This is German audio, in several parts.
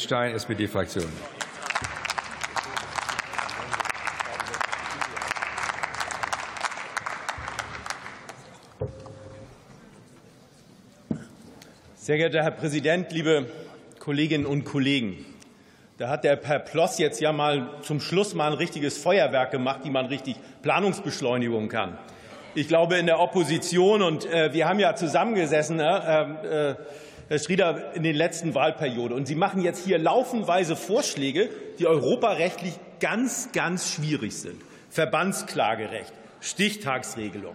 Stein, SPD-Fraktion. Sehr geehrter Herr Präsident, liebe Kolleginnen und Kollegen! Da hat der Herr Ploss jetzt ja mal zum Schluss mal ein richtiges Feuerwerk gemacht, wie man richtig Planungsbeschleunigung kann. Ich glaube, in der Opposition, und äh, wir haben ja zusammengesessen, äh, äh, Herr Schrieder, in den letzten Wahlperioden, und Sie machen jetzt hier laufenweise Vorschläge, die europarechtlich ganz, ganz schwierig sind. Verbandsklagerecht, Stichtagsregelung.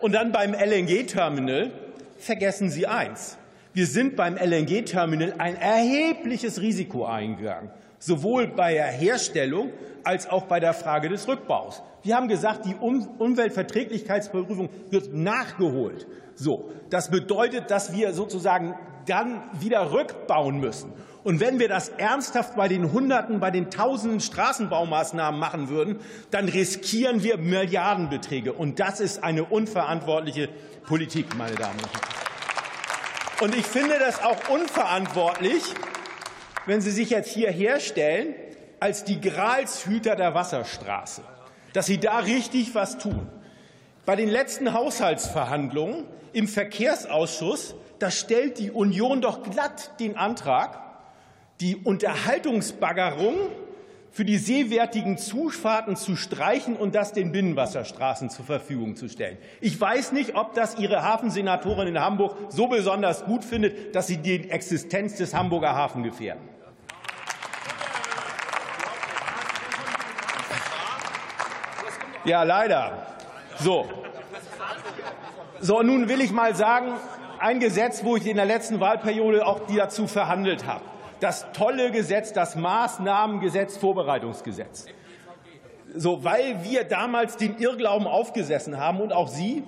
Und dann beim LNG-Terminal vergessen Sie eins. Wir sind beim LNG-Terminal ein erhebliches Risiko eingegangen, sowohl bei der Herstellung als auch bei der Frage des Rückbaus. Wir haben gesagt, die Umweltverträglichkeitsprüfung wird nachgeholt. So, das bedeutet, dass wir sozusagen dann wieder rückbauen müssen. Und wenn wir das ernsthaft bei den Hunderten, bei den Tausenden Straßenbaumaßnahmen machen würden, dann riskieren wir Milliardenbeträge. Und das ist eine unverantwortliche Politik, meine Damen und Herren. Und ich finde das auch unverantwortlich, wenn Sie sich jetzt hier herstellen als die Gralshüter der Wasserstraße, dass Sie da richtig was tun. Bei den letzten Haushaltsverhandlungen im Verkehrsausschuss, da stellt die Union doch glatt den Antrag, die Unterhaltungsbaggerung für die seewertigen Zufahrten zu streichen und das den Binnenwasserstraßen zur Verfügung zu stellen. Ich weiß nicht, ob das Ihre Hafensenatorin in Hamburg so besonders gut findet, dass Sie die Existenz des Hamburger Hafen gefährden. Ja, leider. So. So, nun will ich mal sagen, ein Gesetz, wo ich in der letzten Wahlperiode auch dazu verhandelt habe das tolle Gesetz, das Maßnahmengesetz, Vorbereitungsgesetz. So, weil wir damals den Irrglauben aufgesessen haben und auch Sie,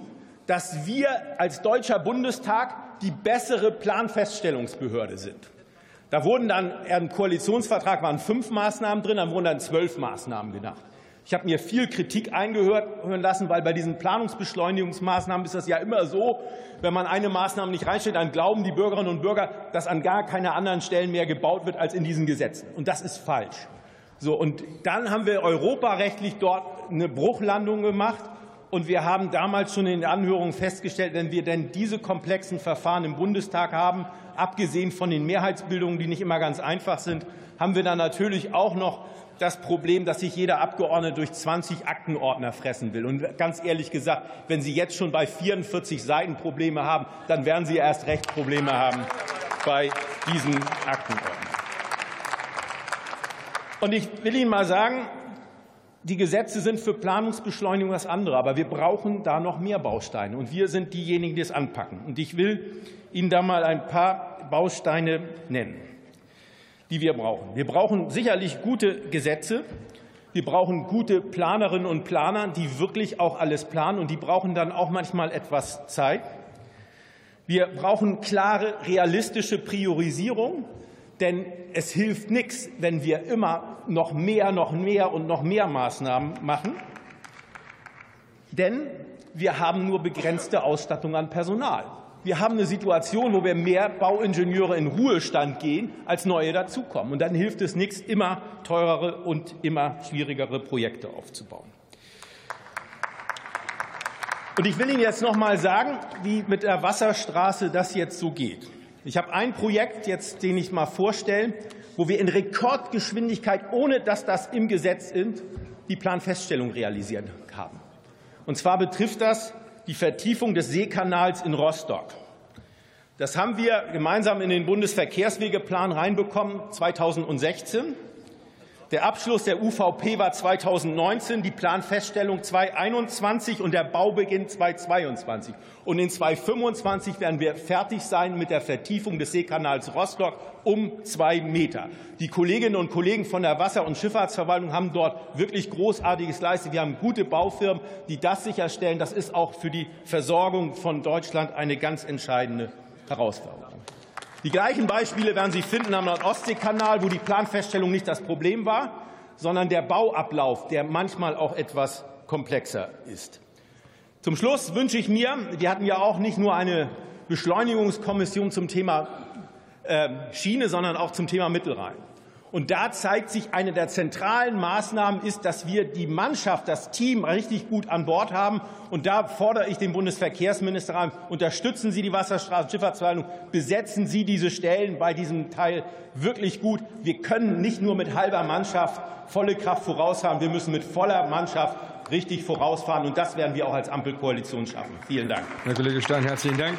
dass wir als Deutscher Bundestag die bessere Planfeststellungsbehörde sind. Da wurden dann im Koalitionsvertrag waren fünf Maßnahmen drin, dann wurden dann zwölf Maßnahmen genannt. Ich habe mir viel Kritik eingehören lassen, weil bei diesen Planungsbeschleunigungsmaßnahmen ist das ja immer so, wenn man eine Maßnahme nicht reinstellt, dann glauben die Bürgerinnen und Bürger, dass an gar keiner anderen Stellen mehr gebaut wird als in diesen Gesetzen. Und das ist falsch. So, und dann haben wir europarechtlich dort eine Bruchlandung gemacht. Und wir haben damals schon in den Anhörungen festgestellt, wenn wir denn diese komplexen Verfahren im Bundestag haben, abgesehen von den Mehrheitsbildungen, die nicht immer ganz einfach sind, haben wir dann natürlich auch noch das Problem, dass sich jeder Abgeordnete durch 20 Aktenordner fressen will. Und ganz ehrlich gesagt, wenn Sie jetzt schon bei 44 Seiten Probleme haben, dann werden Sie erst recht Probleme haben bei diesen Aktenordnern. Und ich will Ihnen mal sagen, die Gesetze sind für Planungsbeschleunigung das andere, aber wir brauchen da noch mehr Bausteine. Und wir sind diejenigen, die es anpacken. Und ich will Ihnen da mal ein paar Bausteine nennen die wir brauchen. Wir brauchen sicherlich gute Gesetze. Wir brauchen gute Planerinnen und Planer, die wirklich auch alles planen, und die brauchen dann auch manchmal etwas Zeit. Wir brauchen klare, realistische Priorisierung, denn es hilft nichts, wenn wir immer noch mehr, noch mehr und noch mehr Maßnahmen machen. Denn wir haben nur begrenzte Ausstattung an Personal. Wir haben eine Situation, wo wir mehr Bauingenieure in Ruhestand gehen, als neue dazukommen. Und dann hilft es nichts, immer teurere und immer schwierigere Projekte aufzubauen. Und ich will Ihnen jetzt noch mal sagen, wie mit der Wasserstraße das jetzt so geht. Ich habe ein Projekt jetzt, den ich mal vorstellen, wo wir in Rekordgeschwindigkeit, ohne dass das im Gesetz ist, die Planfeststellung realisiert haben. Und zwar betrifft das die Vertiefung des Seekanals in Rostock. Das haben wir gemeinsam in den Bundesverkehrswegeplan reinbekommen 2016. Der Abschluss der UVP war 2019, die Planfeststellung 2021 und der Baubeginn 2022. Und in 2025 werden wir fertig sein mit der Vertiefung des Seekanals Rostock um zwei Meter. Die Kolleginnen und Kollegen von der Wasser- und Schifffahrtsverwaltung haben dort wirklich Großartiges geleistet. Wir haben gute Baufirmen, die das sicherstellen. Das ist auch für die Versorgung von Deutschland eine ganz entscheidende Herausforderung. Die gleichen Beispiele werden Sie finden am Nordostseekanal, wo die Planfeststellung nicht das Problem war, sondern der Bauablauf, der manchmal auch etwas komplexer ist. Zum Schluss wünsche ich mir, wir hatten ja auch nicht nur eine Beschleunigungskommission zum Thema ähm, Schiene, sondern auch zum Thema Mittelrhein. Und da zeigt sich, eine der zentralen Maßnahmen ist, dass wir die Mannschaft, das Team richtig gut an Bord haben. Und da fordere ich den Bundesverkehrsminister an, unterstützen Sie die Wasserstraßenschifffahrtsverwaltung, besetzen Sie diese Stellen bei diesem Teil wirklich gut. Wir können nicht nur mit halber Mannschaft volle Kraft vorausfahren, wir müssen mit voller Mannschaft richtig vorausfahren. Und das werden wir auch als Ampelkoalition schaffen. Vielen Dank. Herr Kollege Stein, herzlichen Dank.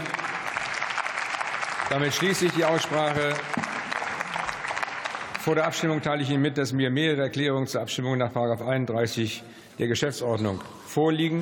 Damit schließe ich die Aussprache. Vor der Abstimmung teile ich Ihnen mit, dass mir mehrere Erklärungen zur Abstimmung nach 31 der Geschäftsordnung vorliegen.